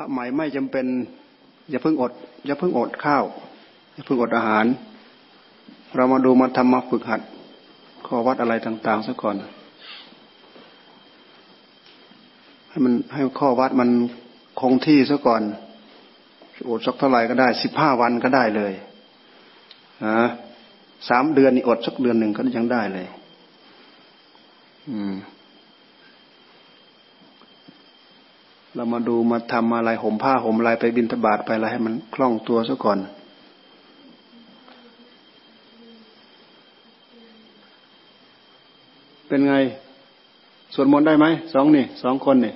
พระใหม่ไม่จำเป็น อย่าเพิ่งอด อย่าเพิ่งอดข้าว อย่าเพิ่งอดอาหาร เรามาดูมาทำมาฝึกหัดข้อวัดอะไรต่าง ๆซะก่อน ให้มันให้ข้อวัดมันคงที่ซะก่อนอดสักเท่าไหร่ก็ได้สิบห้าวันก็ได้เลยฮะสามเดือนนี่อดสักเดือนหนึ่งก็ยังได้เลย อืม เรามาดูมาทำอะไรห่มผ้าห่มอะไรไปบินทบาทไปอะไรให้มันคล่องตัวซะก่อน เป็นไงสวดมนต์ได้ไหมสองนี่สองคนนี่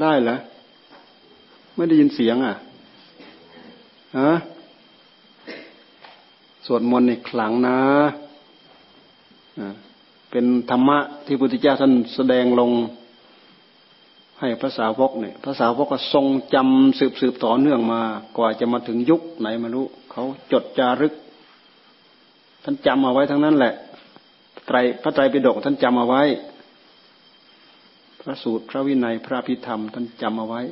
ได้เหรอไม่ได้ยินเสียงอะฮะสวดมนต์ในขลังนะเป็นธรรมะที่พุทธเจ้าท่านแสดงลง ให้พระสาวกเนี่ยพระสาวกก็ทรงจำสืบสืบต่อเนื่องมา กว่าจะมาถึงยุคไหนมารู้เขาจดจารึก ท่านจำเอาไว้ทั้งนั้นแหละ ไตรพระไตรปิฎกท่านจำเอาไว้ พระสูตรพระวินัยพระพิธรรม ท่านจำเอาไว้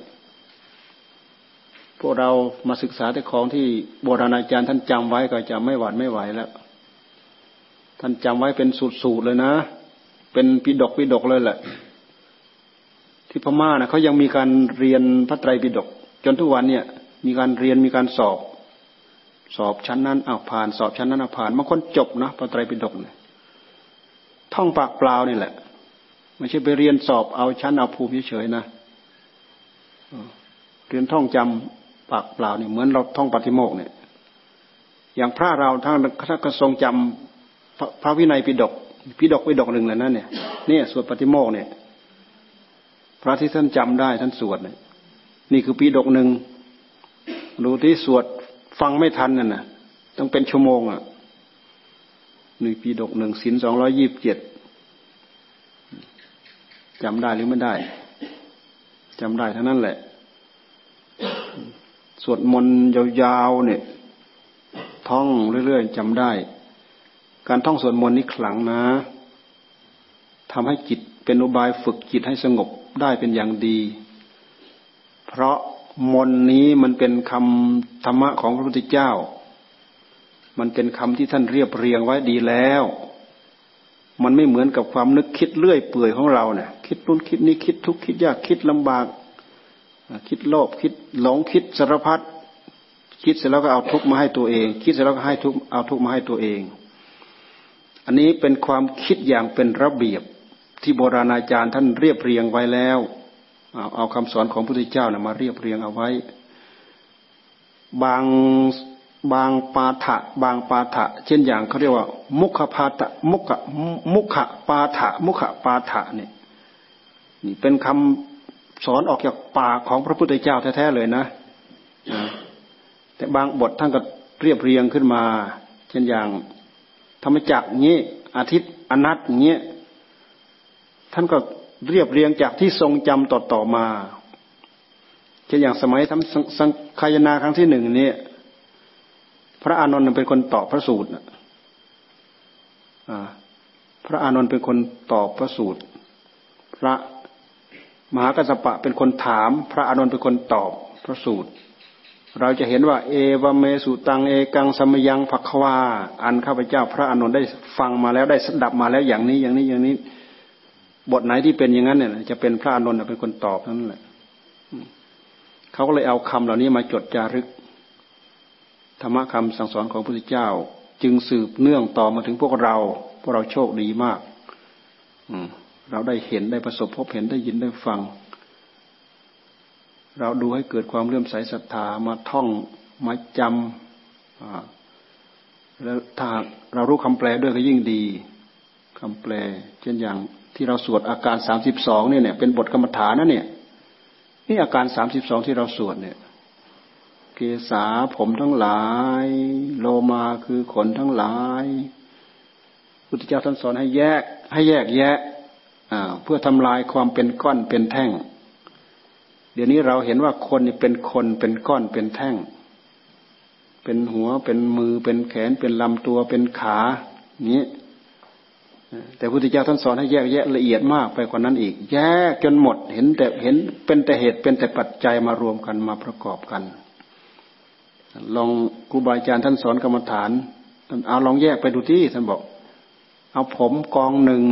พวกเรามาศึกษาแต่ของที่โบราณอาจารย์ท่านจำไว้ก็จะไม่หวาดไม่ไหวแล้ว ท่านจำไว้เป็นสูตรๆเลยนะ เป็นปิดกปิดกเลยแหละ ที่พม่านะเขายังมีการเรียนพระไตรปิฎกจนทุกวันเนี่ย มีการเรียนมีการสอบ สอบชั้นนั้นเอาผ่าน สอบชั้นนั้นเอาผ่านบางคนจบนะพระไตรปิฎกเนี่ยท่องปากเปล่านี่แหละไม่ใช่ไปเรียนสอบเอาชั้นเอาภูมิเฉยๆนะเรียนท่องจำปากเปล่าเนี่ยเหมือนเราท่องปฏิโมกเนี่ย อย่างพระเราท่านท่านก็ทรงจำพระวินัยปิฎกปิฎกปิฎกหนึ่งเลยนะเนี่ยเนี่ยสวดปฏิโมกเนี่ย พระที่ท่านจำได้ท่านสวดเนี่ยนี่คือปีดกหนึ่งดูที่สวดฟังไม่ทันน่นนะต้องเป็นชั่วโมงอะนี่ปีดกหนึ่งสินสองร้อยยี่บเจ็ดจำได้หรือไม่ได้จำได้เทั้งนั้นแหละ สวดมนต์ยาวๆเนี่ย ท่องเรื่อยๆจำได้ การท่องสวดมนต์นี่ขลังนะทำให้จิตเป็นอุบายฝึกจิตให้สงบ ได้เป็นอย่างดี เพราะมนนี้มันเป็นคำธรรมะของพระพุทธเจ้า มันเป็นคำที่ท่านเรียบเรียงไว้ดีแล้ว มันไม่เหมือนกับความนึกคิดเลื่อยเปื่อยของเราเนี่ยคิดนู้นคิดนี้คิดทุกคิดยากคิดลำบากคิดโลภคิดหลงคิดสารพัดคิดเสร็จแล้วก็เอาทุกมาให้ตัวเอง คิดเสร็จแล้วก็ให้ทุกเอาทุกมาให้ตัวเอง อันนี้เป็นความคิดอย่างเป็นระเบียบ ที่โบราณอาจารย์ท่านเรียบเรียงไว้แล้ว เอาเอาคำสอนของพระพุทธเจ้านะมาเรียบเรียงเอาไว้ บางบางปาฐะบางปาฐะเช่นอย่างเขาเรียกว่า มุขปาฐะมุขมุขปาฐะมุขปาฐะเนี่ยนี่เป็นคำสอนออกจากปากของพระพุทธเจ้าแท้ๆเลยนะแต่บางบทท่านก็เรียบเรียงขึ้นมา เช่นอย่าง ธรรมจักรนี้อาทิตย์อนัตเงี้ย ท่านก็เรียบเรียงจากที่ทรงจำต่อๆมาเช่นอย่างสมัยทำสังขายนาครั้งที่หนึ่งนี่พระอานนท์เป็นคนตอบพระสูตรพระอานนท์เป็นคนตอบพระสูตร พระมหากัสปะเป็นคนถาม พระอานนท์เป็นคนตอบพระสูตร เราจะเห็นว่า เอวเมสุตังเอกังสมยังภักวาอันข้าพเจ้า พระอานนท์ได้ฟังมาแล้วได้สดับมาแล้วอย่างนี้อย่างนี้อย่างนี้ บทไหนที่เป็นอย่างนั้นเนี่ยจะเป็นพระอานนท์เป็นคนตอบนั่นแหละเขาก็เลยเอาคำเหล่านี้มาจดจารึก ธรรมะคำสั่งสอนของพระพุทธเจ้า จึงสืบเนื่องต่อมาถึงพวกเราพวกเราโชคดีมาก อืเราได้เห็นได้ประสบพบเห็นได้ยินได้ฟัง เราดูให้เกิดความเลื่อมใสศรัทธามาท่องมาจำแล้วถ้าเรารู้คำแปลด้วยก็ยิ่งดีคำแปล เช่นอย่าง ที่เราสวดอาการสามสิบสองเนี่ยเนี่ยเป็นบทกรรมฐานนะเนี่ย นี่อาการสามสิบสองที่เราสวดเนี่ย เกษาผมทั้งหลาย โลมาคือขนทั้งหลายพุทธเจ้าท่านสอนให้แยก ให้แยกแยะเพื่อทำลายความเป็นก้อนเป็นแท่ง เดี๋ยวนี้เราเห็นว่าคนนี่เป็นคนเป็นก้อนเป็นแท่ง เป็นหัวเป็นมือเป็นแขนเป็นลำตัวเป็นขานี้ แต่พระพุทธเจ้าท่านสอนให้แยกแยะละเอียดมากไปกว่านั้นอีก แยกจนหมดเห็นแต่เห็นเป็นแต่เหตุเป็นแต่ปัจจัยมารวมกันมาประกอบกัน ลองครูบาอาจารย์ท่านสอนกรรมฐานเอาลองแยกไปดูที่ท่านบอก เอาผมกองหนึ่ง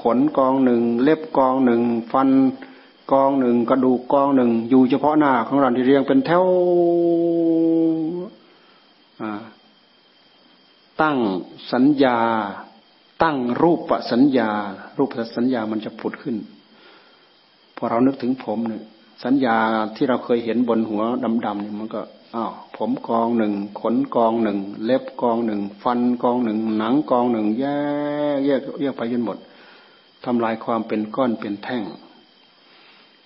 ขนกองหนึ่งเล็บกองหนึ่งฟันกองหนึ่งกระดูกกองหนึ่งอยู่เฉพาะหน้าของเราที่เรียงเป็นแถวตั้งสัญญา ตั้งรูปสัญญา รูปสัญญามันจะผุดขึ้น พอเรานึกถึงผมเนี่ยสัญญาที่เราเคยเห็นบนหัวดำๆเนี่ยมันก็อ้าวผมกองหนึ่งขนกองหนึ่ง เล็บกองหนึ่ง ฟันกองหนึ่ง หนังกองหนึ่ง แยกแยกแยกไปจนหมดทำลายความเป็นก้อนเป็นแท่ง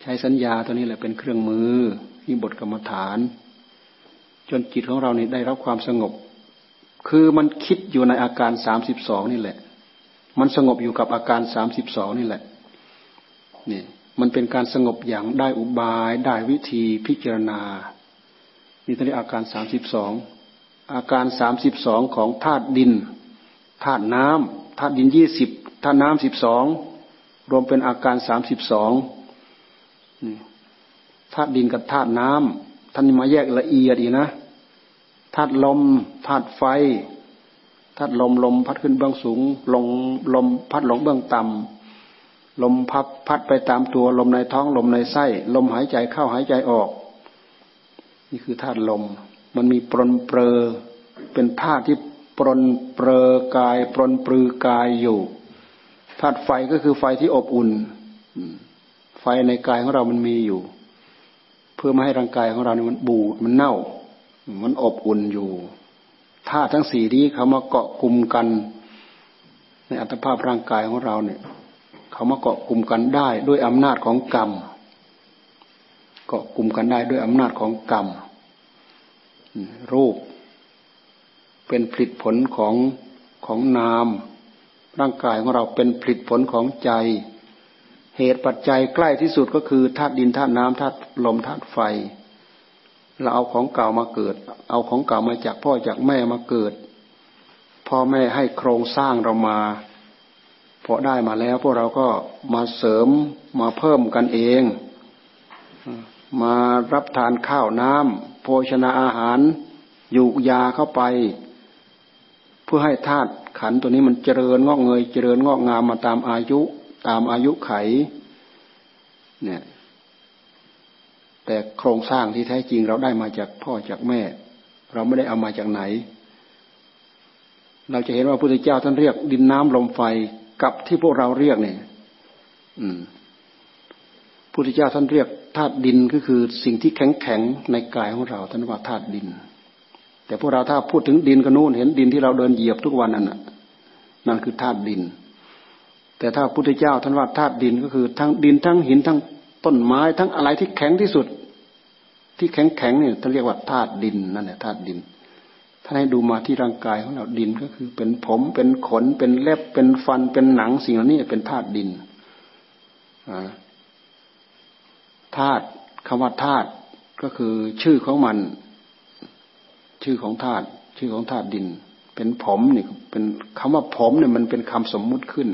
ใช้สัญญาตัวนี้แหละเป็นเครื่องมือที่บทกรรมฐาน จนจิตของเรานี่ได้รับความสงบ คือมันคิดอยู่ในอาการสามสิบสองนี่แหละ มันสงบอยู่กับอาการสามสิบสองนี่แหละนี่มันเป็นการสงบอย่างได้อุบาย ได้วิธีพิจารณานี่ตอนนี้อาการสามสิบสองอาการสามสิบสองของธาตุดินธาตุน้ำธาตุดินยี่สิบธาตุน้ำสิบสองรวมเป็นอาการสามสิบสองธาตุดินกับธาตุน้ำท่านมาแยกละเอียดอีกนะธาตุลมธาตุไฟ พัดลมลมพัดขึ้นเบื้องสูงลงลมพัดลงเบื้องต่ำลมพัดพัดไปตามตัวลมในท้องลมในไส้ ลมหายใจเข้าหายใจออก นี่คือธาตุลม มันมีปรนเปรอเป็นธาตุที่ปรนเปรอกาย ปรนปรือกายอยู่ธาตุไฟก็คือไฟที่อบอุ่น ไฟในกายของเรามันมีอยู่ เพื่อไม่ให้ร่างกายของเราเนี่ยมันบูดมันเน่า มันอบอุ่นอยู่ ธาตุทั้งสี่นี้เขามาเกาะกลุ่มกัน ในอัตภาพร่างกายของเราเนี่ย เขามาเกาะกลุ่มกันได้ด้วยอำนาจของกรรม เกาะกลุ่มกันได้ด้วยอำนาจของกรรม รูป เป็นผลิตผลของของนาม ร่างกายของเราเป็นผลิตผลของใจ เหตุปัจจัยใกล้ที่สุดก็คือธาตุดินธาตุน้ำธาตุลมธาตุไฟ เราเอาของเก่ามาเกิด เอาของเก่ามาจากพ่อจากแม่มาเกิด พ่อแม่ให้โครงสร้างเรามาพอได้มาแล้วพวกเราก็มาเสริมมาเพิ่มกันเอง มารับทานข้าวน้ำโภชนาอาหารอยู่ยาเข้าไป เพื่อให้ธาตุขันตัวนี้มันเจริญงอกเงย เจริญงอกงามมาตามอายุ ตามอายุไข เนี่ย แต่โครงสร้างที่แท้จริงเราได้มาจากพ่อจากแม่ เราไม่ได้เอามาจากไหน เราจะเห็นว่าพระพุทธเจ้าท่านเรียก ดินน้ำลมไฟกับที่พวกเราเรียกเนี่ย อืมพุทธเจ้าท่านเรียกธาตุดินก็คือสิ่งที่แข็งแข็งในกายของเราท่านว่าธาตุดิน แต่พวกเราถ้าพูดถึงดินก็นู่นเห็นดินที่เราเดินเหยียบทุกวันนั่นน่ะนั่นคือธาตุดิน แต่ถ้าพุทธเจ้าท่านว่าธาตุดินก็คือทั้งดินทั้งหินทั้ง ต้นไม้ทั้งอะไรที่แข็งที่สุด ที่แข็งแข็งเนี่ยท่านเรียกว่าธาตุดินนั่นแหละธาตุดินท่านให้ดูมาที่ร่างกายของเราดินก็คือ เป็นผมเป็นขนเป็นเล็บเป็นฟันเป็นหนังสิ่งเหล่านี้เป็นธาตุดินธาตุคำว่าธาตุก็คือชื่อของมัน ชื่อของธาตุชื่อของธาตุดิน เป็นผมเนี่ยเป็นคำว่าผมเนี่ยมันเป็นคำสมมุติขึ้น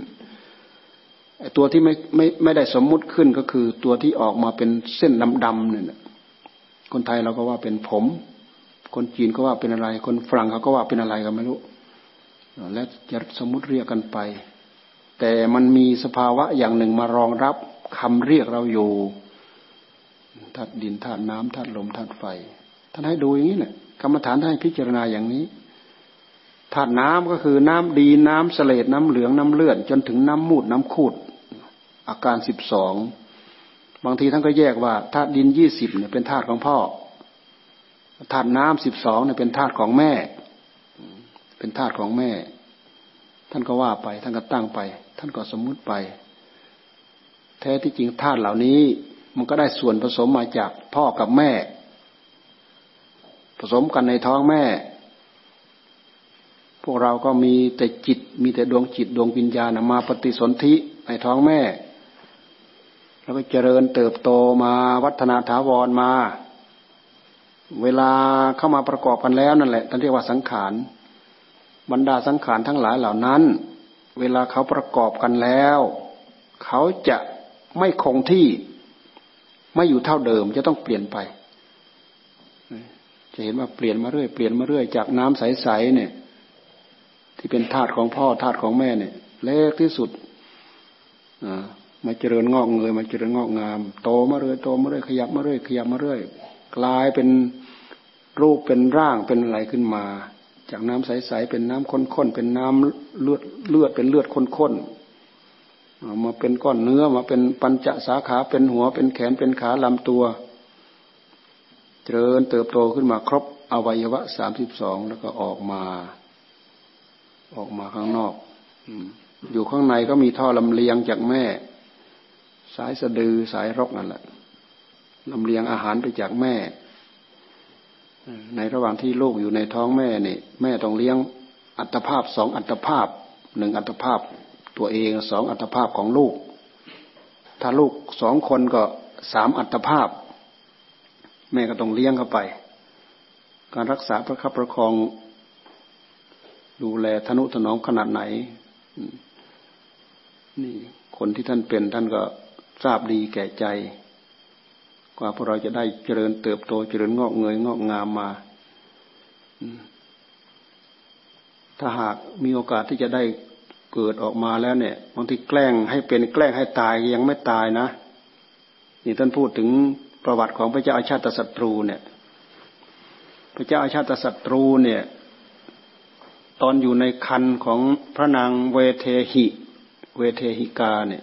ตัวที่ไม่ไม่ไม่ได้สมมุติขึ้นก็คือตัวที่ออกมาเป็นเส้นดำๆเนี่ยคนไทยเราก็ว่าเป็นผม คนจีนก็ว่าเป็นอะไร คนฝรั่งเขาก็ว่าเป็นอะไรกันไม่รู้ และจะสมมุติเรียกกันไป แต่มันมีสภาวะอย่างหนึ่งมารองรับคำเรียกเราอยู่ธาตุดินธาตุน้ำธาตุลมธาตุไฟท่านให้ดูอย่างนี้แหละกรรมฐานท่านให้พิจารณาอย่างนี้ธาตุน้ำก็คือน้ำดีน้ำเสลดน้ำเหลืองน้ำเลือดจนถึงน้ำมูดน้ำคูด อาการสิบสองบางทีท่านก็แยกว่าธาตุดินยี่สิบเนี่ยเป็นธาตุของพ่อธาตุน้ำสิบสองเนี่ยเป็นธาตุของแม่ เป็นธาตุของแม่ ท่านก็ว่าไป ท่านก็ตั้งไป ท่านก็สมมุติไป แท้ที่จริงธาตุเหล่านี้ มันก็ได้ส่วนผสมมาจากพ่อกับแม่ ผสมกันในท้องแม่ พวกเราก็มีแต่จิต มีแต่ดวงจิตดวงวิญญาณมาปฏิสนธิในท้องแม่ แล้วก็เจริญเติบโตมาวัฒนาถาวรมา เวลาเข้ามาประกอบกันแล้วนั่นแหละท่านเรียกว่าสังขารบรรดาสังขารทั้งหลายเหล่านั้น เวลาเขาประกอบกันแล้ว เขาจะไม่คงที่ ไม่อยู่เท่าเดิมจะต้องเปลี่ยนไป จะเห็นว่าเปลี่ยนมาเรื่อยเปลี่ยนมาเรื่อยจากน้ำใสๆเนี่ย ที่เป็นธาตุของพ่อธาตุของแม่เนี่ยเล็กที่สุด มาเจริญงอกเงยมาเจริญงอกงาม โตมาเรื่อยโตมาเรื่อยขยับมาเรื่อยขยับมาเรื่อยกลายเป็นรูปเป็นร่างเป็นอะไรขึ้นมา จากน้ำใสๆเป็นน้ำข้นๆเป็นน้ำเลือดเลือดเป็นเลือดข้นๆมาเป็นก้อนเนื้อมาเป็นปัญจสาขาเป็นหัวเป็นแขนเป็นขาลำตัว เจริญเติบโตขึ้นมาครบอวัยวะสามสิบสองแล้วก็ออกมา ออกมาข้างนอกอยู่ข้างในก็มีท่อลำเลียงจากแม่ สายสะดือสายรกนั่นแหละลำเลียงอาหารไปจากแม่ ในระหว่างที่ลูกอยู่ในท้องแม่นี่แม่ต้องเลี้ยงอัตภาพสองอัตภาพหนึ่งอัตภาพตัวเองสองอัตภาพของลูก ถ้าลูกสองคนก็สามอัตภาพ แม่ก็ต้องเลี้ยงเข้าไป การรักษาประคับประคอง ดูแลทนุถนอมขนาดไหนนี่คนที่ท่านเป็นท่านก็ ทราบดีแก่ใจ กว่าพวกเราจะได้เจริญเติบโตเจริญงอกเงยงอกงามมาถ้าหากมีโอกาสที่จะได้เกิดออกมาแล้วเนี่ยบางทีแกล้งให้เป็นแกล้งให้ตายยังไม่ตายนะนี่ท่านพูดถึงประวัติของพระเจ้าอาชาติศัตรูเนี่ย พระเจ้าอาชาติศัตรูเนี่ย ตอนอยู่ในคันของพระนางเวเทหิ เวเทหิกาเนี่ย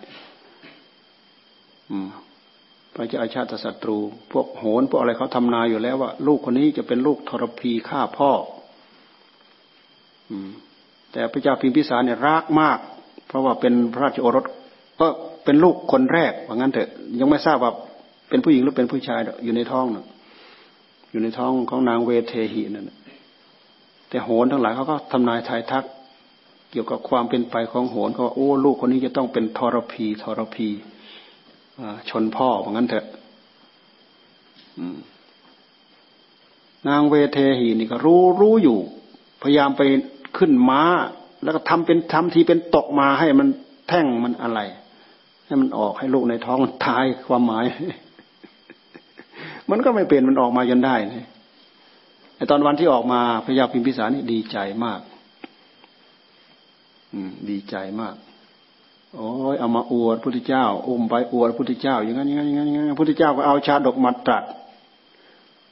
พระเจ้าชาติศัตรู พวกโหนพวกอะไรเขาทำนาอยู่แล้วว่า ลูกคนนี้จะเป็นลูกทรพีฆ่าพ่อ อืม แต่พระเจ้าพิมพิสารเนี่ยรักมาก เพราะว่าเป็นพระราชโอรส ก็เป็นลูกคนแรกว่างั้นเถอะยังไม่ทราบว่าเป็นผู้หญิงหรือเป็นผู้ชายอยู่ในท้องนะอยู่ในท้องของนางเวเทหินั่นแต่โหนทั้งหลายเขาก็ทำนายทายทัก เกี่ยวกับความเป็นไปของโหนเขาว่าโอ้ลูกคนนี้จะต้องเป็นทรพีทรพี ชนพ่อเหมือนกันเถอะนางเวเทหีนี่ก็รู้รู้อยู่ พยายามไปขึ้นม้า แล้วก็ทำเป็นทำทีเป็นตกมาให้มันแท่งมันอะไร ให้มันออกให้ลูกในท้องมันตายความหมาย มันก็ไม่เป็นมันออกมาจนได้นะไอตอนวันที่ออกมาพระยาพิมพิสารนี่ดีใจมาก อืม ดีใจมาก โอ้ยเอามาอวดพุทธเจ้าอมไปอวดพุทธเจ้า อย่างนั้นอย่างนั้นอย่างนั้นอย่างนั้นพุทธเจ้าก็เอาชาดกมาตรัส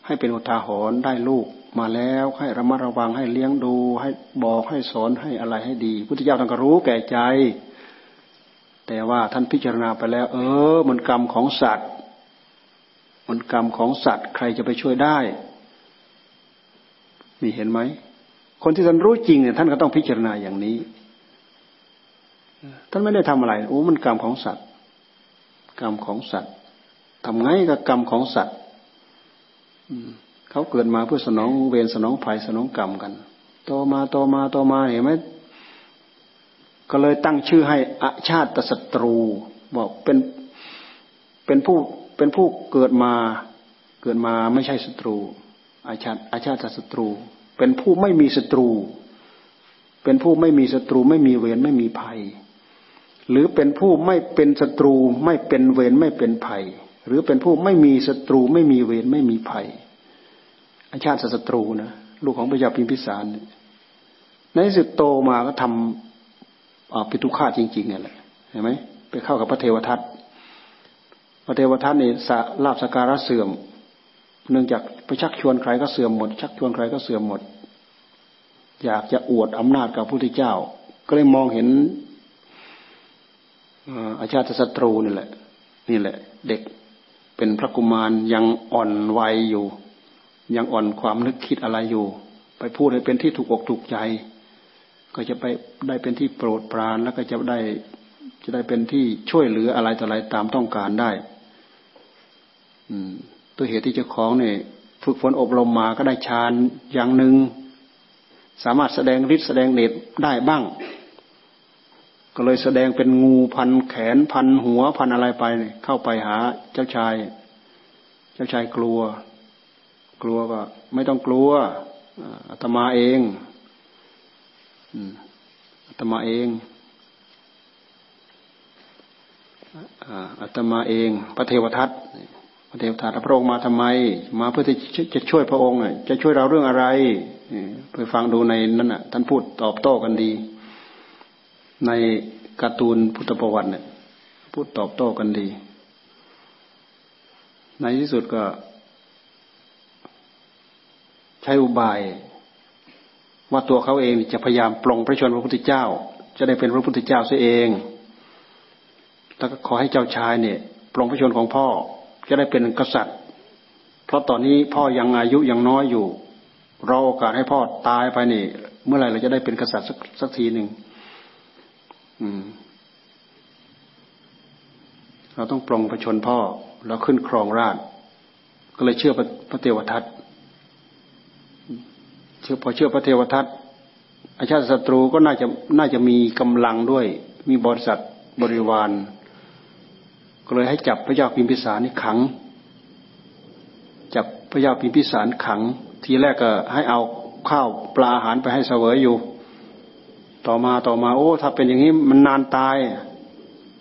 ให้เป็นอุทาหรณ์ได้ลูกมาแล้วให้ระมัดระวังให้เลี้ยงดู ให้บอกให้สอนให้อะไรให้ดี พุทธเจ้าท่านก็รู้แก่ใจ แต่ว่าท่านพิจารณาไปแล้ว เออ มันกรรมของสัตว์ มันกรรมของสัตว์ ใครจะไปช่วยได้นี่เห็นไหมคนที่ท่านรู้จริงเนี่ยท่านก็ต้องพิจารณาอย่างนี้ ท่านไม่ได้ทำอะไรโอ้มันกรรมของสัตว์ กรรมของสัตว์ทำไงกับกรรมของสัตว์เขาเกิดมาเพื่อสนองเวรสนองภัยสนองกรรมกันโตมาโตมาโตมาเห็นไหมก็เลยตั้งชื่อให้อาชาติศัตรู บอกเป็นเป็นผู้เป็นผู้เกิดมาเกิดมาไม่ใช่ศัตรู อาชาติอาชาติศัตรู เป็นผู้ไม่มีศัตรู เป็นผู้ไม่มีศัตรูไม่มีเวรไม่มีภัย หรือเป็นผู้ไม่เป็นศัตรู ไม่เป็นเวรไม่เป็นภัย หรือเป็นผู้ไม่มีศัตรูไม่มีเวรไม่มีภัยอาชาติศัตรูนะลูกของพระยาพิมพิสารในสุดโตมาก็ทำปิตุฆาตจริงๆเนี่ยแหละเห็นไหมไปเข้ากับพระเทวทัตพระเทวทัตนี่สลาบสการะเสื่อม เนื่องจากไปชักชวนใครก็เสื่อมหมด ชักชวนใครก็เสื่อมหมด อยากจะอวดอำนาจกับพระพุทธเจ้า ก็เลยมองเห็น อาชาติศัตรูนี่แหละ นี่แหละ เด็กเป็นพระกุมารยังอ่อนวัยอยู่ ยังอ่อนความนึกคิดอะไรอยู่ ไปพูดให้เป็นที่ถูกอกถูกใจ ก็จะไปได้เป็นที่โปรดปรานแล้วก็จะได้จะได้เป็นที่ช่วยเหลืออะไรต่ออะไรตามต้องการได้ อืมตัวเหตุที่เจ้าของเนี่ยฝึกฝนอบรมมาก็ได้ฌานอย่างหนึ่งสามารถแสดงฤทธิ์แสดงเดชได้บ้าง ก็เลยแสดงเป็นงูพันแขนพันหัวพันอะไรไปเข้าไปหาเจ้าชาย เจ้าชายกลัว กลัวก็ไม่ต้องกลัวอาตมาเองอาตมาเองอาตมาเอง พระเทวทัตพระเทวทัตพระองค์มาทำไม มาเพื่อจะช่วยพระองค์จะช่วยเราเรื่องอะไรไปฟังดูในนั้นน่ะท่านพูดตอบโต้กันดี ในการ์ตูนพุทธประวัติเนี่ยพูดตอบโต้กันดี ในที่สุดก็ใช้อุบาย ว่าตัวเขาเองจะพยายามปลงพระชนพระพุทธเจ้า จะได้เป็นพระพุทธเจ้าเสียเอง แล้วก็ขอให้เจ้าชายเนี่ยปลงพระชนของพ่อจะได้เป็นกษัตริย์ เพราะตอนนี้พ่อยังอายุยังน้อยอยู่รอโอกาสให้พ่อตายไปนี่ เมื่อไหร่เราจะได้เป็นกษัตริย์สักสักทีหนึ่ง เราต้องปลงพระชนพ่อ แล้วขึ้นครองราช ก็เลยเชื่อพระเทวทัตเชื่อพอเชื่อพระเทวทัตอาชาติศัตรูก็น่าจะน่าจะมีกำลังด้วย มีบริษัทบริวาร ก็เลยให้จับพระเจ้าพิมพิสารนี่ขัง จับพระเจ้าพิมพิสารขัง ทีแรกก็ให้เอาข้าวปลาอาหารไปให้เสวยอยู่ ต่อมาต่อมา โอ้ ถ้าเป็นอย่างนี้มันนานตาย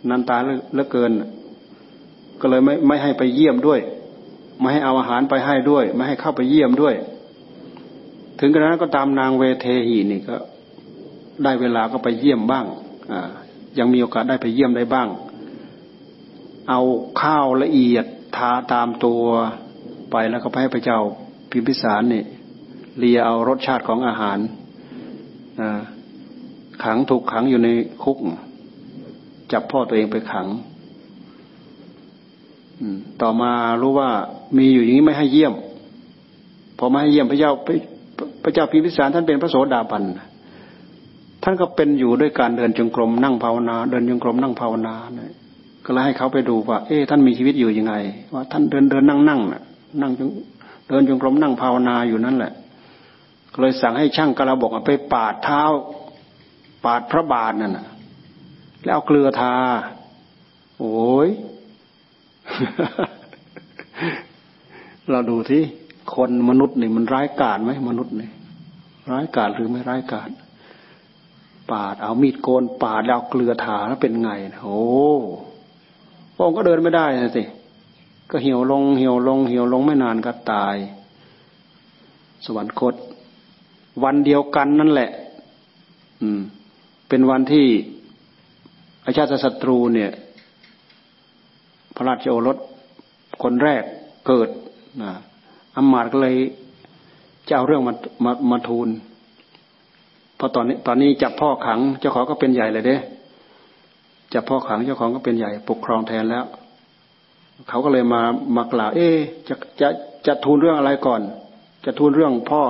นานตายเหลือเกิน ก็เลยไม่ไม่ให้ไปเยี่ยมด้วย ไม่ให้เอาอาหารไปให้ด้วย ไม่ให้เข้าไปเยี่ยมด้วย ถึงกระนั้นก็ตามนางเวเทหีนี่ก็ ได้เวลาก็ไปเยี่ยมบ้าง อ่า ยังมีโอกาสได้ไปเยี่ยมได้บ้าง เอาข้าวละเอียดทาตามตัวไปแล้วก็ไปให้พระเจ้าพิมพิสารนี่เลียเอารสชาติของอาหารอ่า ขังถูกขังอยู่ในคุก จับพ่อตัวเองไปขังต่อมารู้ว่ามีอยู่อย่างนี้ไม่ให้เยี่ยม พอไม่ให้เยี่ยมพระเจ้าพระเจ้าพิมพิสารท่านเป็นพระโสดาบันท่านก็เป็นอยู่ด้วยการเดินจงกรมนั่งภาวนา เดินจงกรมนั่งภาวนาเนี่ยก็เลยให้เขาไปดูว่า เอ๊ะท่านมีชีวิตอยู่ยังไง ว่าท่านเดินเดินนั่งนั่งน่ะ นั่งจงเดินจงกรมนั่งภาวนาอยู่นั่นแหละก็เลยสั่งให้ช่างกระบอกไปปาดเท้า ปาดพระบาทนั่นนะแล้วเอาเกลือทา โอ้ย เราดูที่คนมนุษย์นี่มันร้ายกาจไหมมนุษย์นี่ร้ายกาจหรือไม่ร้ายกาจปาดเอามีดโกนปาดแล้วเกลือทาแล้วเป็นไงโอ้พระองค์ก็เดินไม่ได้นะสิก็เหี่ยวลงเหี่ยวลงเหี่ยวลงไม่นานก็ตาย สวรรคต วันเดียวกันนั่นแหละ อืม เป็นวันที่อาชาติศัตรูเนี่ย พระราชโอรสคนแรกเกิดนะอมมาตก็เลยจะเอาเรื่องมามามาทูลพอตอนนี้ตอนนี้จับพ่อขัง เจ้าของก็เป็นใหญ่เลยเด้จับพ่อขังเจ้าของก็เป็นใหญ่ ปกครองแทนแล้ว เขาก็เลยมามากล่าว เอ๊จะจะจะทูลเรื่องอะไรก่อน จะทูลเรื่องพ่อ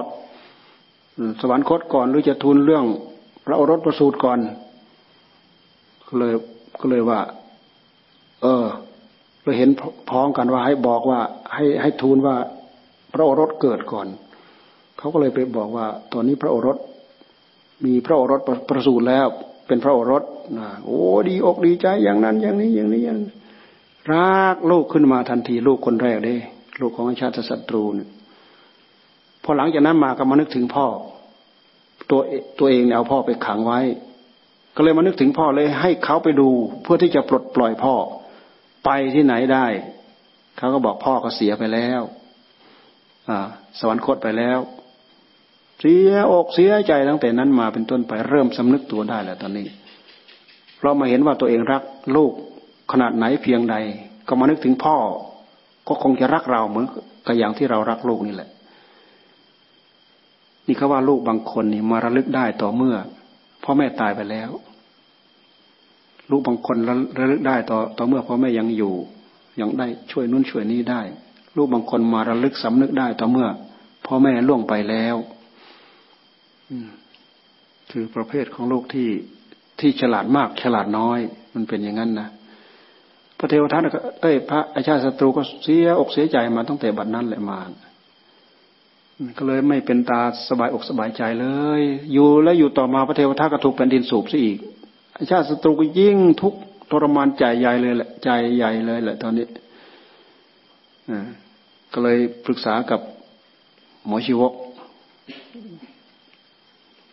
สวรรคตก่อนหรือจะทูลเรื่อง พระโอรสประสูติก่อนก็เลยก็เลยว่า เออ เราเห็นพ้องกันว่าให้บอกว่า ให้ให้ทูลว่า พระโอรสเกิดก่อน เขาก็เลยไปบอกว่า ตอนนี้พระโอรส มีพระโอรสประสูติแล้วเป็นพระโอรสนะโอ้ดีอกดีใจอย่างนั้น อย่างนี้อย่างนี้อย่างรักลูกขึ้นมาทันทีลูกคนแรกเด้ ลูกของชาติศัตรูเนี่ยพอหลังจากนั้นมาก็มานึกถึงพ่อ ตัวตัวเองเนี่ยเอาพ่อไปขังไว้ ก็เลยมานึกถึงพ่อเลยให้เขาไปดูเพื่อที่จะปลดปล่อยพ่อ ไปที่ไหนได้เขาก็บอกพ่อก็เสียไปแล้วอ่าสวรรคตไปแล้ว เสียอกเสียใจตั้งแต่นั้นมาเป็นต้นไปเริ่มสำนึกตัวได้แล้วตอนนี้เรามาเห็นว่าตัวเองรักลูกขนาดไหนเพียงใด ก็มานึกถึงพ่อ ก็คงจะรักเราเหมือนกับอย่างที่เรารักลูกนี่แหละ นี่เขาว่าลูกบางคนนี่มาระลึกได้ต่อเมื่อพ่อแม่ตายไปแล้ว ลูกบางคนระลึกได้ต่อต่อเมื่อพ่อแม่ยังอยู่ ยังได้ช่วยนู้นช่วยนี้ได้ ลูกบางคนมาระลึกสำนึกได้ต่อเมื่อพ่อแม่ล่วงไปแล้วคือประเภทของโลกที่ที่ฉลาดมากฉลาดน้อย มันเป็นอย่างนั้นนะพระเทวทัตก็เอ้ยพระอาชาติศัตรูก็เสียอกเสียใจมาตั้งแต่บัดนั้นแหละมา ก็เลยไม่เป็นตาสบายอกสบายใจเลย อยู่แล้วอยู่ต่อมาพระเทวทัตก็ถูกแผ่นดินสูบซะอีกอชาติศัตรูก็ยิ่งทุกทรมานใจใหญ่เลยแหละใจใหญ่เลยแหละ ตอนนี้ก็เลยปรึกษากับหมอชีวก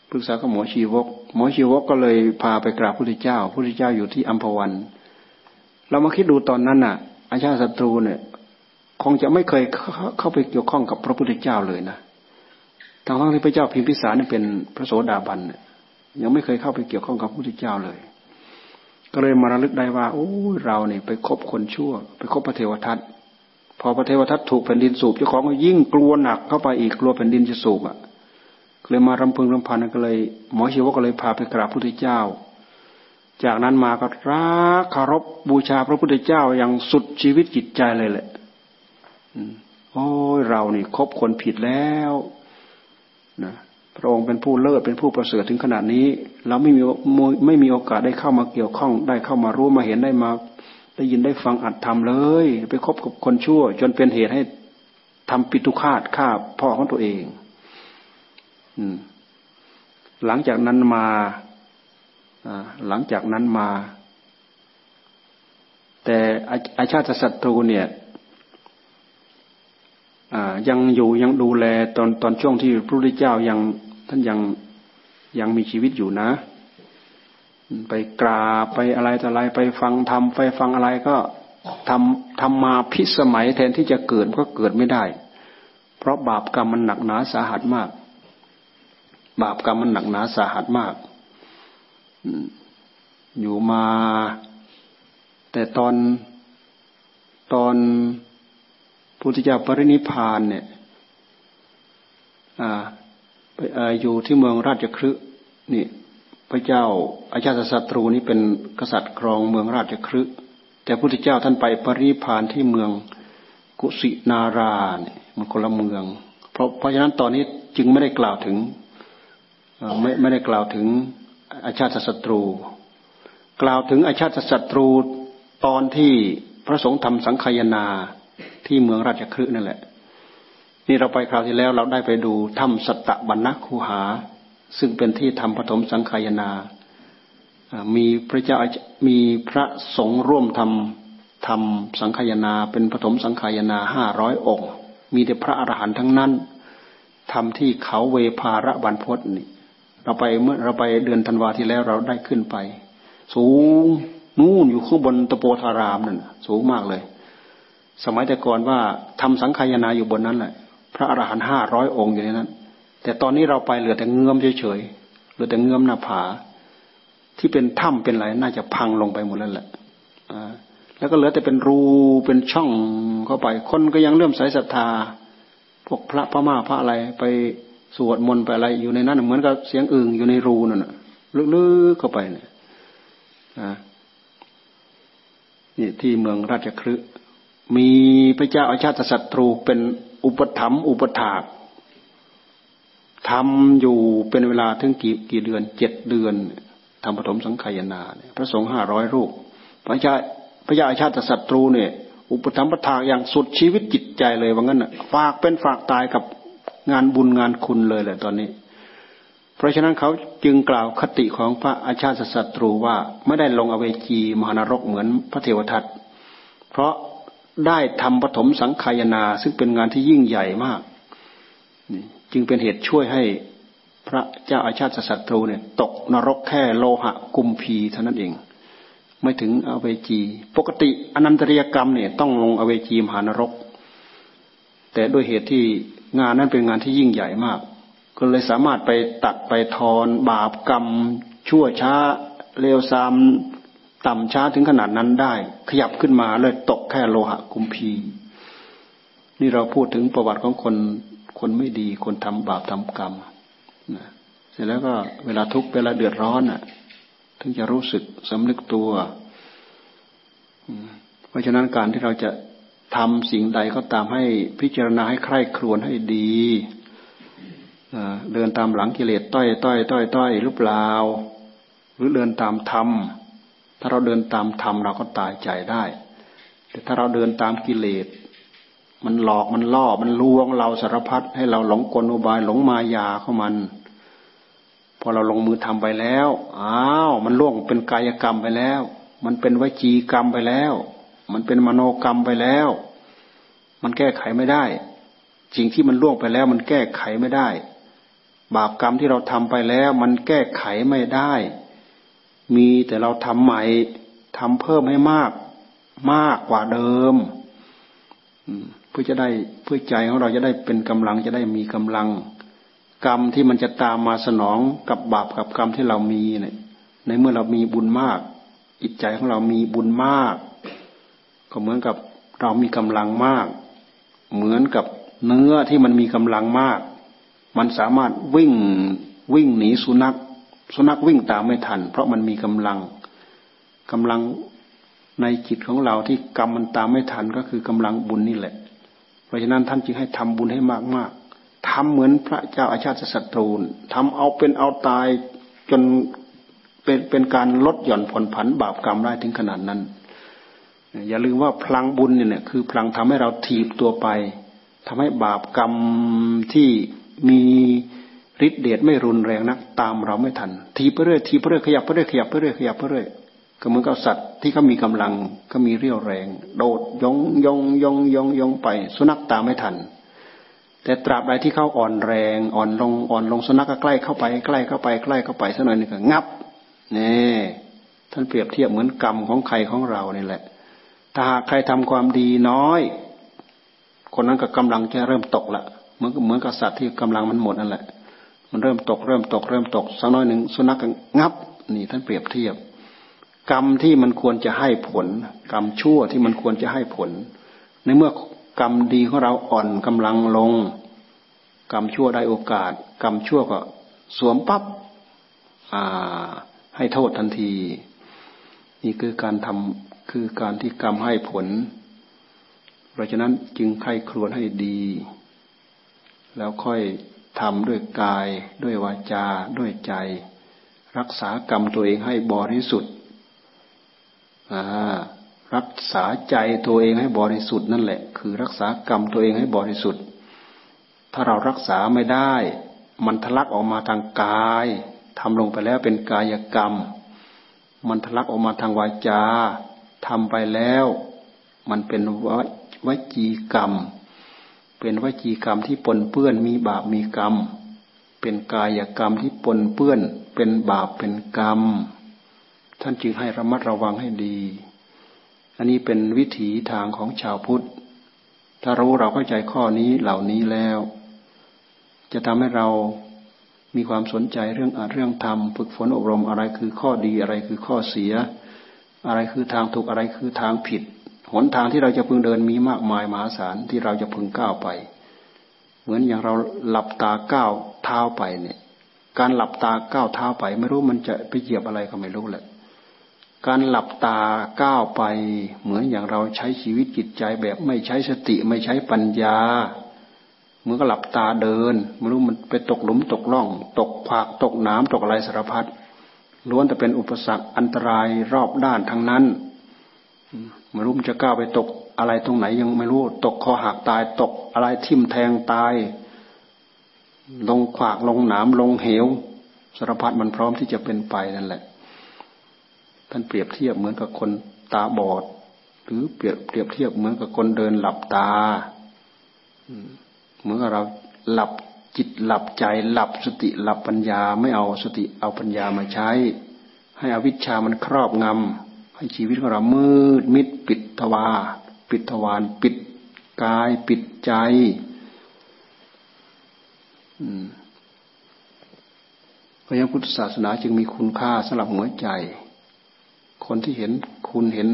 ปรึกษากับหมอชีวก หมอชีวกก็เลยพาไปกราบพระพุทธเจ้าพระพุทธเจ้าอยู่ที่อัมพวัน เรามาคิดดูตอนนั้นน่ะ อาชาติศัตรูเนี่ย คงจะไม่เคยเข้าไปเกี่ยวข้องกับพระพุทธเจ้าเลยนะทางที่พระเจ้าพิมพิสารนี่เป็นพระโสดาบันเนี่ยยังไม่เคยเข้าไปเกี่ยวข้องกับพระพุทธเจ้าเลย ก็เลยมาระลึกได้ว่า โอ้เราเนี่ยไปคบคนชั่ว ไปคบพระเทวทัตพอพระเทวทัตถูกแผ่นดินสูบเจ้าของก็ยิ่งกลัวหนักเข้าไปอีกกลัวแผ่นดินจะสูบอะเลยมารำพึงรำพันก็เลย หมอชีวก็เลยพาไปกราบพระพุทธเจ้า จากนั้นมาก็รักคารพบูชาพระพุทธเจ้าอย่างสุดชีวิตจิตใจเลยแหละ โอ้ยเรานี่คบคนผิดแล้วนะพระองค์เป็นผู้เลิศเป็นผู้ประเสริฐถึงขนาดนี้ เราไม่มีไม่มีโอกาสได้เข้ามาเกี่ยวข้อง ได้เข้ามารู้มาเห็นได้มา ได้ยินได้ฟังอัดทำเลย ไปคบกับคนชั่ว จนเป็นเหตุให้ทำปิตุคาตฆ่าพ่อของตัวเองหลังจากนั้นมาหลังจากนั้นมา แต่อาชาติศัตรูเนี่ย ยังอยู่ยังดูแลตอนตอนช่วงที่พระพุทธเจ้ายังท่านยังยังมีชีวิตอยู่นะ ไปกราบไปอะไรต่อะไรไปฟังทำไปฟังอะไรก็ทำทำมาพิสมัยแทนที่จะเกิดก็เกิดไม่ได้ เพราะบาปกรรมมันหนักหนาสาหัสมาก บาปกรรมมันหนักหนาสาหัสมากอยู่มา แต่ตอนตอน พุทธเจ้าปรินิพานเนี่ยไปอยู่ที่เมืองราชคฤห์นี่พระเจ้าอาชาติศัตรูนี่เป็นกษัตริย์ครองเมืองราชคฤห์แต่พุทธเจ้าท่านไปปรินิพานที่เมืองกุสินาราเนี่ยมันคนละเมือง เพราะเพราะฉะนั้นตอนนี้จึงไม่ได้กล่าวถึงไม่ไม่ได้กล่าวถึงอาชาติศัตรู กล่าวถึงอาชาติศัตรูตอนที่พระสงฆ์ทำสังขยนา ที่เมืองราชคฤห์นั่นแหละ นี่เราไปคราวที่แล้วเราได้ไปดูถ้ำสัตตบัญณคูหา ซึ่งเป็นที่ทำปฐมสังขายนา มีพระเจ้ามีพระสงฆ์ร่วมทำทำสังขายนา เป็นปฐมสังขายนาห้าร้อยองค์ มีแต่พระอรหันต์ทั้งนั้นทำที่เขาเวภาระบันพศนี่เราไปเมื่อเราไปเดือนธันวาที่แล้วเราได้ขึ้นไป สูงนู่นอยู่ข้างบนตะโปธารามนั่นสูงมากเลย สมัยแต่ก่อนว่าทำสังขายนาอยู่บนนั้นแหละ พระอรหันต์ห้าร้อยองค์อยู่ในนั้น แต่ตอนนี้เราไปเหลือแต่เงื้อมเฉยๆเหลือแต่เงื้อมหน้าผา ที่เป็นถ้ำเป็นไรน่าจะพังลงไปหมดแล้วแหละแล้วก็เหลือแต่เป็นรูเป็นช่องเข้าไป คนก็ยังเลื่อมใสศรัทธา พวกพระพม่าพระอะไรไปสวดมนต์ไปอะไร อยู่ในนั้นเหมือนกับเสียงอึ่งอยู่ในรูนั่นลึกๆเข้าไปเนี่ยนี่ที่เมืองราชคฤห์ มีพระเจ้าอาชาติศัตรูเป็นอุปถัมภ์อุปถากทำอยู่เป็นเวลาถึงกี่กี่เดือนเจ็ดเดือนทำปฐมสังขายนาเนี่ยพระสงฆ์ห้าร้อยรูป พระเจ้าพระเจ้าอาชาติศัตรูเนี่ย อุปถัมภ์ประทากอย่างสุดชีวิตจิตใจเลยว่างั้นน่ะฝากเป็นฝากตายกับงานบุญงานคุณเลยแหละตอนนี้ เพราะฉะนั้นเขาจึงกล่าวคติของพระอาชาติศัตรูว่าไม่ได้ลงอเวจีมหานรกเหมือนพระเทวทัตเพราะ ได้ทำปฐมสังขายนา ซึ่งเป็นงานที่ยิ่งใหญ่มาก จึงเป็นเหตุช่วยให้พระเจ้าอาชาติศัตรูเนี่ย ตกนรกแค่โลหะกุมพีเท่านั้นเอง ไม่ถึงอเวจี ปกติอนันตริยกรรมเนี่ยต้องลงอเวจีมหานรก แต่ด้วยเหตุที่งานนั้นเป็นงานที่ยิ่งใหญ่มาก ก็เลยสามารถไปตัดไปทอนบาปกรรม ชั่วช้าเลวทราม ต่ำช้าถึงขนาดนั้นได้ ขยับขึ้นมาเลยตกแค่โลหะกุมพี นี่เราพูดถึงประวัติของคนคนไม่ดีคนทำบาปทำกรรมนะเสร็จแล้วก็เวลาทุกข์เวลาเดือดร้อนอะ ถึงจะรู้สึกสำนึกตัว เพราะฉะนั้นการที่เราจะทำสิ่งใดก็ตามให้พิจารณาให้ใคร่ครวญให้ดีเดินตามหลังกิเลสต้อยต้อยต้อยต้อยหรือเปล่า หรือเดินตามธรรม ถ้าเราเดินตามธรรมเราก็ตายใจได้ แต่ถ้าเราเดินตามกิเลส มันหลอกมันล่อ มันลวงเราสารพัดให้เราหลงกลอุบายหลงมายาเข้ามัน พอเราลงมือทำไปแล้ว อ้าว มันล่วงเป็นกายกรรมไปแล้ว มันเป็นวจีกรรมไปแล้ว มันเป็นมโนกรรมไปแล้ว มันแก้ไขไม่ได้สิ่งที่มันล่วงไปแล้ว มันแก้ไขไม่ได้ บาปกรรมที่เราทำไปแล้ว มันแก้ไขไม่ได้ มีแต่เราทำใหม่ทำเพิ่มให้มาก มากกว่าเดิมเพื่อจะได้เพื่อใจของเราจะได้เป็นกำลังจะได้มีกำลัง กรรมที่มันจะตามมาสนองกับบาปกับกรรมที่เรามีเนี่ยในเมื่อเรามีบุญมากจิตใจของเรามีบุญมาก ก็เหมือนกับเรามีกำลังมาก เหมือนกับเนื้อที่มันมีกำลังมาก มันสามารถวิ่งวิ่งหนีสุนัข สุนัขวิ่งตามไม่ทัน เพราะมันมีกำลังกำลังในจิตของเราที่กรรมมันตามไม่ทันก็คือกำลังบุญนี่แหละ เพราะฉะนั้นท่านจึงให้ทำบุญให้มากมากทำเหมือนพระเจ้าอาชาติศัตรูทำเอาเป็นเอาตายจนเป็นเป็นการลดหย่อนผ่อนผันบาปกรรมได้ถึงขนาดนั้น อย่าลืมว่าพลังบุญเนี่ยคือพลังทำให้เราถีบตัวไปทำให้บาปกรรมที่มี ฤทธิเดชไม่รุนแรงนัก ตามเราไม่ทัน ทีไปเรื่อยทีไปเรื่อยขยับไปเรื่อยขยับไปเรื่อยขยับไปเรื่อยก็เหมือนกับสัตว์ที่เขามีกำลังก็มีเรี่ยวแรง โดดยองยองยองยองยองไป สุนัขตามไม่ทัน แต่ตราบใดที่เขาอ่อนแรง อ่อนลงอ่อนลงสุนัขก็ใกล้เข้าไปใกล้เข้าไปใกล้เข้าไปสักหน่อยนึงก็งับนี่ท่านเปรียบเทียบเหมือนกรรมของใครของเรานี่แหละ ถ้าหากใครทำความดีน้อย คนนั้นก็กำลังจะเริ่มตกละเหมือนเหมือนกับสัตว์ที่กำลังมันหมดนั่นแหละ มันเริ่มตกเริ่มตกเริ่มตกสักน้อยหนึ่งสุนัขก็งับ นี่ท่านเปรียบเทียบ กรรมที่มันควรจะให้ผล กรรมชั่วที่มันควรจะให้ผล ในเมื่อกรรมดีของเราอ่อนกำลังลง กรรมชั่วได้โอกาส กรรมชั่วก็สวมปับ๊บให้โทษทันที นี่คือการทำคือการที่กรรมให้ผล เพราะฉะนั้นจึงใครครวญให้ดี แล้วค่อย ทำด้วยกาย ด้วยวาจา ด้วยใจ รักษากรรมตัวเองให้บริสุทธิ์รักษาใจตัวเองให้บริสุทธิ์นั่นแหละ คือรักษากรรมตัวเองให้บริสุทธิ์ ถ้าเรารักษาไม่ได้ มันทะลักออกมาทางกายทำลงไปแล้วเป็นกายกรรม มันทะลักออกมาทางวาจาทำไปแล้ว มันเป็นววจีกรรม เป็นวจีกรรมที่ปนเปื้อนมีบาปมีกรรม เป็นกายกรรมที่ปนเปื้อน เป็นบาปเป็นกรรม ท่านจึงให้ระมัดระวังให้ดี อันนี้เป็นวิถีทางของชาวพุทธ ถ้ารู้เราเข้าใจข้อนี้เหล่านี้แล้ว จะทำให้เรามีความสนใจเรื่องอเรื่องธรรมฝึกฝนอบรมอะไรคือข้อดีอะไรคือข้อเสีย อะไรคือทางถูกอะไรคือทางผิด หนทางที่เราจะพึงเดินมีมากมายมหาศาลที่เราจะพึงก้าวไป เหมือนอย่างเราหลับตาก้าวเท้าไปเนี่ย การหลับตาก้าวเท้าไป ไม่รู้มันจะไปเหยียบอะไรก็ไม่รู้แหละ การหลับตาก้าวไป เหมือนอย่างเราใช้ชีวิตจิตใจแบบไม่ใช้สติไม่ใช้ปัญญาเมื่อก็หลับตาเดินไม่รู้มันไปตกหลุมตกล่อง ตกผากตกน้ำตกอะไรสารพัดล้วนแต่เป็นอุปสรรคอันตรายรอบด้านทั้งนั้น ไม่รู้มันจะก้าวไปตกอะไรตรงไหนยังไม่รู้ ตกคอหักตายตกอะไรทิ่มแทงตาย ลงขวากลงหนามลงเหวสารพัดมันพร้อมที่จะเป็นไปนั่นแหละ ท่านเปรียบเทียบเหมือนกับคนตาบอด หรือเปรียบเปรียบเทียบเหมือนกับคนเดินหลับตาเหมื่อเราหลับจิตหลับใจหลับสติหลับปัญญาไม่เอาสติเอาปัญญามาใช้ ให้อวิชชามันครอบงำ ให้ชีวิตของเรามืดมิดปิดทวาปิดทวารปิดกายปิดใจเพราะฉะนั้นพุทธศาสนาจึงมีคุณค่าสำหรับหัวใจ คนที่เห็นคุณเห็น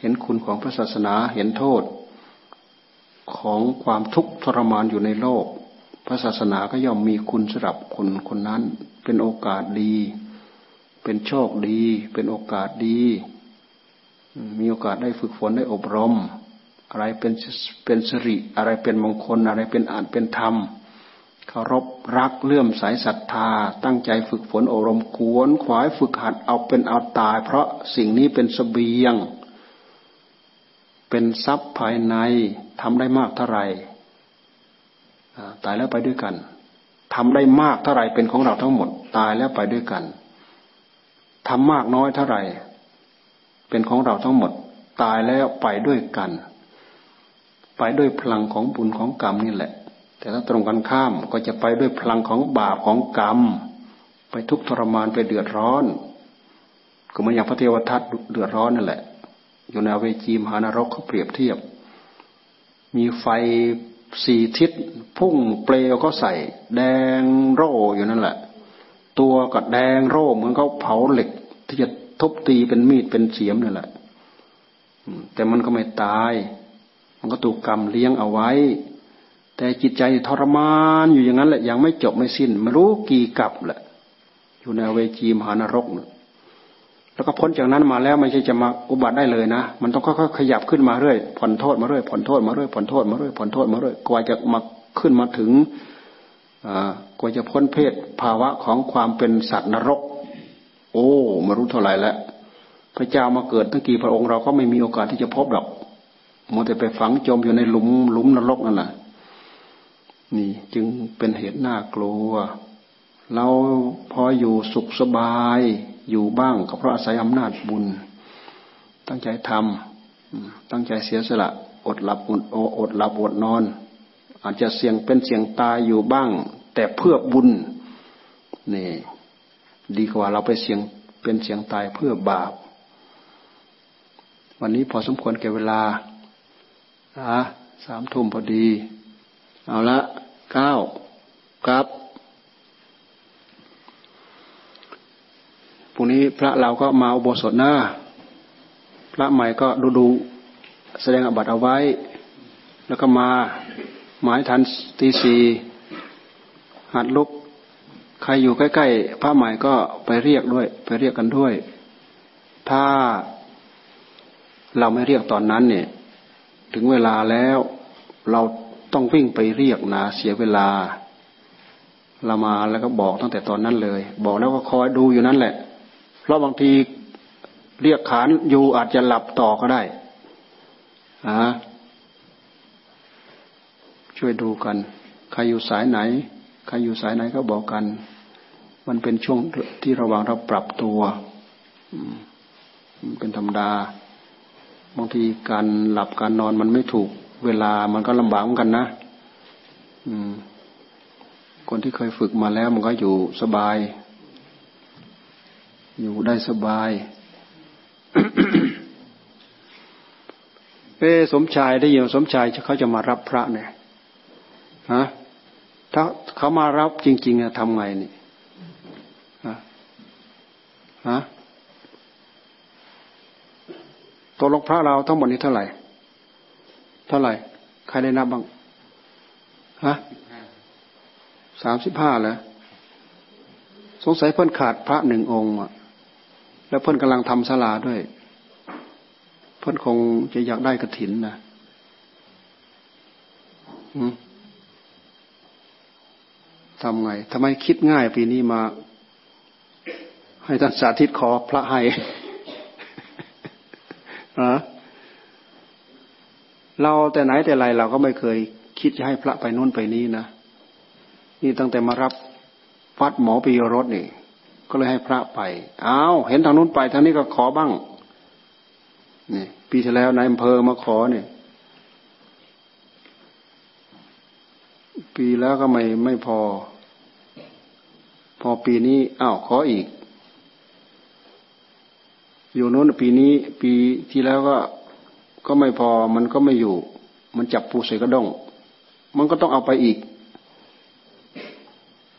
เห็นคุณของพระศาสนาเห็นโทษ ของความทุกข์ทรมานอยู่ในโลก พระศาสนาก็ย่อมมีคุณสำหรับคนคนนั้นเป็นโอกาสดี เป็นโชคดี เป็นโอกาสดี มีโอกาสได้ฝึกฝนได้อบรม อะไรเป็นเป็นสิริ อะไรเป็นมงคล อะไรเป็นอาจเป็นธรรมเคารพรักเลื่อมสายศรัทธา ตั้งใจฝึกฝนอบรมขวนขวายฝึกหัดเอาเป็นเอาตาย เพราะสิ่งนี้เป็นสเสบียง เป็นทรัพย์ภายในทำได้มากเท่าไหร่ตายแล้วไปด้วยกันทำได้มากเท่าไหร่เป็นของเราทั้งหมด ตายแล้วไปด้วยกัน ทำมากน้อยเท่าไหร่ เป็นของเราทั้งหมด ตายแล้วไปด้วยกัน ไปด้วยพลังของบุญของกรรมนี่แหละ แต่ถ้าตรงกันข้ามก็จะไปด้วยพลังของบาปของกรรม ไปทุกทรมานไปเดือดร้อน ก็เหมือนอย่างพระเทวทัตเดือดร้อนนั่นแหละ อยู่ในเวจีมหานรกเขาเปรียบเทียบ มีไฟสี่ทิศพุ่งเปลวก็ใส่ แดงโร่อยู่นั่นแหละ ตัวก็แดงโร่เหมือนเขาเผาเหล็ก ที่จะทุบตีเป็นมีดเป็นเสียมนั่นแหละแต่มันก็ไม่ตาย มันก็ถูกกรรมเลี้ยงเอาไว้ แต่จิตใจทรมานอยู่อย่างนั้นแหละยังไม่จบไม่สิ้นไม่รู้กี่กับแหละ อยู่ในเวจีมหานรกแล้วก็พ้นจากนั้นมาแล้วไม่ใช่จะมาอุบัติได้เลยนะ มันต้องค่อยๆขยับขึ้นมาเรื่อยผ่อนโทษมาเรื่อยผ่อนโทษมาเรื่อยผ่อนโทษมาเรื่อยผ่อนโทษมาเรื่อยกว่าจะมาขึ้นมาถึง กว่าจะพ้นเพศภาวะของความเป็นสัตว์นรก โอ้มารู้เท่าไหร่แล้วพระเจ้ามาเกิดตั้งกี่พระองค์เราก็ไม่มีโอกาสที่จะพบดอกมัวแต่ไปฝังจมอยู่ในหลุมหลุมนรกนั่นแหละนี่จึงเป็นเหตุน่ากลัว เราพออยู่สุขสบายอยู่บ้างก็เพราะอาศัยอำนาจบุญ ตั้งใจทำตั้งใจเสียสละ อดหลับอดอดหลับอดนอน อาจจะเสี่ยงเป็นเสี่ยงตายอยู่บ้าง แต่เพื่อบุญนี่ดีกว่าเราไปเสี่ยงเป็นเสี่ยงตายเพื่อบาป วันนี้พอสมควรแก่เวลาอะสามทุ่มพอดี เอาละเก้าครับพรุ่งนี้พระเราก็มาอุโบสถหน้า พระใหม่ก็ดูดูแสดงอบัตเอาไว้ แล้วก็มา หมายทันตีสี่หัดลุก ใครอยู่ใกล้ๆพระใหม่ก็ไปเรียกด้วย ไปเรียกกันด้วย ถ้าเราไม่เรียกตอนนั้นเนี่ย ถึงเวลาแล้วเราต้องวิ่งไปเรียกนะเสียเวลา เรามาแล้วก็บอกตั้งแต่ตอนนั้นเลย บอกแล้วก็คอยดูอยู่นั่นแหละ เพราะบางทีเรียกขานอยู่อาจจะหลับต่อก็ได้ฮะ ช่วยดูกัน ใครอยู่สายไหน ใครอยู่สายไหนก็บอกกัน มันเป็นช่วงที่ระหว่างเราปรับตัวเป็นธรรมดา บางทีการหลับการนอนมันไม่ถูก เวลามันก็ลำบากเหมือนกันนะคนที่เคยฝึกมาแล้วมันก็อยู่สบาย อยู่ได้สบายเอสมชายได้ยินสมชายเขาจะมารับพระเนี่ย ฮะถ้าเขามารับจริง ๆอะทำไงนี่ฮะฮะตัวลงพระเราทั้งหมดนี้เท่าไหร่ เท่าไหร่ ใครได้นับบ้างฮะสามสิบห้าแล้วสงสัยเพิ่นขาดพระหนึ่งองค์อะแล้วเพื่อนกำลังทำศาลาด้วย เพื่อนคงจะอยากได้กระถินนะอืม ทำไงทำไมคิดง่ายปีนี้มา ให้ท่านสาธิตขอพระให้อะเราแต่ไหนแต่ไรเราก็ไม่เคย คิดจะให้พระไปนู่นไปนี้นะนี่ตั้งแต่มารับฟัดหมอปีรถนี่ ก็เลยให้พระไปอ้าวเห็นทางนู้นไปทางนี้ก็ขอบ้างนี่ปีที่แล้วนายอำเภอมาขอเนี่ย ปีแล้วก็ไม่ไม่พอ พอปีนี้อ้าวขออีก อยู่โน้นปีนี้ ปีที่แล้วก็ก็ไม่พอมันก็ไม่อยู่ มันจับปูใส่กระด้งมันก็ต้องเอาไปอีก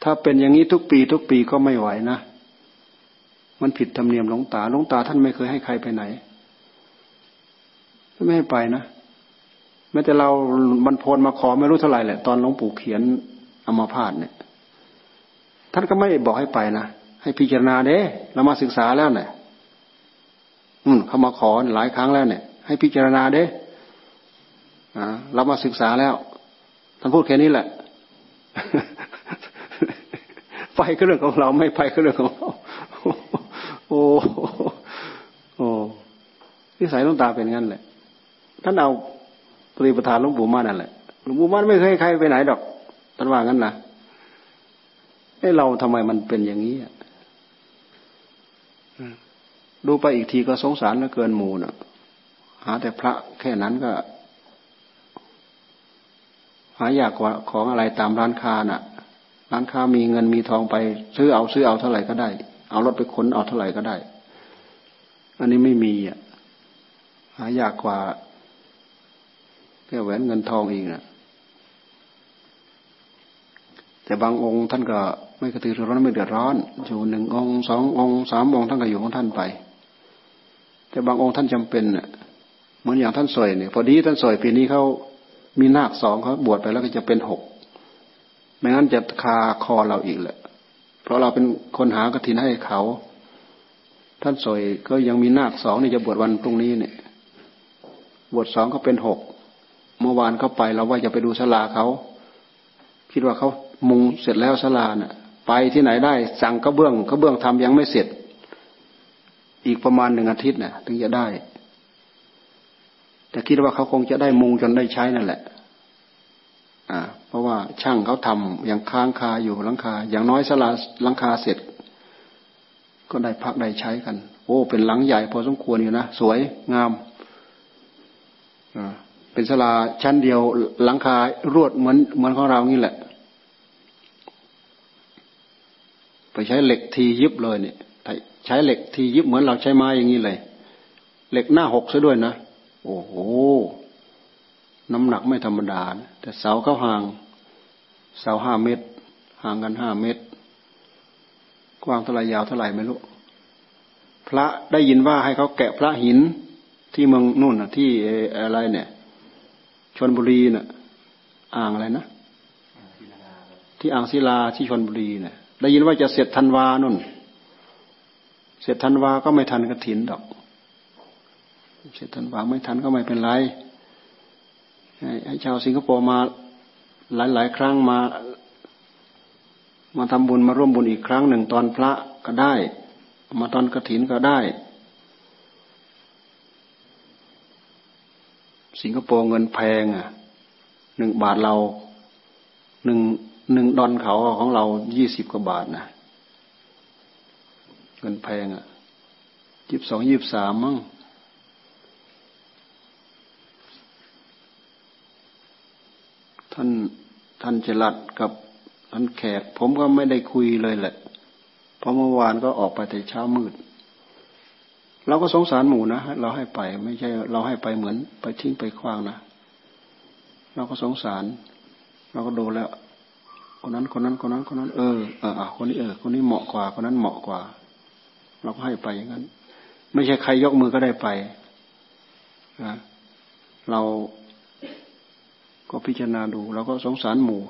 ถ้าเป็นอย่างนี้ทุกปีทุกปีก็ไม่ไหวนะมันผิดธรรมเนียมหลวงตาหลวงตาท่านไม่เคยให้ใครไปไหน ไม่ให้ไปนะ ม้แต่เราบรรพนมาขอไม่รู้เท่าไหร่แหละตอนหลวงปู่เขียนอมาพาดเนี่ย ท่านก็ไม่บอกให้ไปนะให้พิจารณาเด้เรามาศึกษาแล้วเนี่ยอืมเขามาขอหลายครั้งแล้วเนี่ย ให้พิจารณาเด้อ่าเรามาศึกษาแล้วท่านพูดแค่นี้แหละไปก็เรื่องของเราไม่ไปก็เรื่องของเราโอ้โอ้นิสัยลุงตาเป็นงั้นแหละท่านเอา ปริปทานหลวงปู่มั่นนั่นแหละหลวงปู่มั่นไม่เคยใครไปไหนดอกท่านว่างั้นนะไอ้เราทำไมมันเป็นอย่างนี้ดูไปอีกทีก็สงสารเหลือเกินหมูน่ะหาแต่พระแค่นั้นก็ หาอยากว่าของอะไรตามร้านค้าน่ะ ร้านค้ามีเงินมีทองไป ซื้อเอาซื้อเอาเท่าไหร่ก็ได้ เอารถไปขนเอาเท่าไหร่ก็ได้ อันนี้ไม่มีอะหายากกว่า แก้วแหวนเงินทองอีกนะแต่บางองค์ท่านก็ไม่กระตือรือร้นไม่เดือดร้อน อยู่หนึ่งองค์สององค์สามองค์ท่านก็อยู่ของท่านไป แต่บางองค์ท่านจำเป็นเหมือนอย่างท่านสวยเนี่ยพอดีท่านสวยปีนี้เขามีนาคสองเขาบวชไปแล้วก็จะเป็นหกไม่งั้นจะคาคอเราอีกแหละ เพราะเราเป็นคนหากระถินให้เขา ท่านสวยก็ยังมีนาคสองนี่จะบวชวันพรุ่งนี้เนี่ย บวชสองก็เป็นหก เมื่อวานเขาไปเราว่าจะไปดูศาลาเขาคิดว่าเขามุงเสร็จแล้วศาลาเนะ่ะ ไปที่ไหนได้ สั่งกระเบื้องกระเบื้องทำยังไม่เสร็จ อีกประมาณหนึ่งอาทิตย์นะ่ะ ถึงจะได้ แต่คิดว่าเขาคงจะได้มุงจนได้ใช้นั่นแหละ อ่า เพราะว่าช่างเขาทำอย่างค้างคาอยู่หลังคา อย่างน้อยสลาหลังคาเสร็จ ก็ได้พักได้ใช้กัน โอ้ เป็นหลังใหญ่พอสมควรอยู่นะสวยงามอ่า เป็นสลาชั้นเดียวหลังคารวดเหมือนเหมือนของเรานี่แหละ ไปใช้เหล็กทียิบเลยเนี่ยใช้เหล็กทียิบเหมือนเราใช้ไม้อย่างนี้เลย เหล็กหน้าหกซะด้วยนะโอ้โหน้ำหนักไม่ธรรมดานะแต่เสาเขาห่างเสาห้าเมตร ห่างกันห้าเมตร กว้างเท่าไรยาวเท่าไรไม่รู้พระได้ยินว่าให้เขาแกะพระหินที่เมืองนู่นนะที่อะไรเนี่ย ชนบุรีน่ะ อ่างอะไรนะ ที่อ่างศิลาที่ชนบุรีเนี่ยได้ยินว่าจะเสร็จธันวานุ่น เสร็จธันวาก็ไม่ทันกระถินดอก เสร็จธันวาไม่ทันก็ไม่เป็นไรให้ชาวสิงคโปร์มาหลายๆครั้งมา มาทำบุญมาร่วมบุญอีกครั้งหนึ่งตอนพระก็ได้ มาตอนกระถินก็ได้ สิงคโปร์เงินแพงอะหนึ่งบาทเราหนึ่งหนึ่งดอนเขาของเรายี่สิบกว่าบาทนะเงินแพงอะยี่สิบสองยี่สิบสามมั้งท่านท่านเจรัดกับท่านแขก ผมก็ไม่ได้คุยเลยแหละ เพราะเมื่อวานก็ออกไปแต่เช้ามืด เราก็สงสารหมูนะเราให้ไปไม่ใช่ เราให้ไปเหมือน ไปทิ้งไปคว้างนะเราก็สงสาร เราก็ดูแล้วคนนั้นคนนั้นคนนั้นคนนั้นเออเออคนนี้เออคนนี้เหมาะกว่าคนนั้นเหมาะกว่า เราก็ให้ไปอย่างนั้น ไม่ใช่ใครยกมือก็ได้ไปนะเราก็พิจารณาดูแล้วก็สงสารหมู่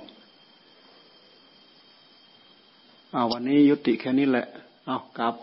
เอาวันนี้ยุติแค่นี้แหละ เอากลับ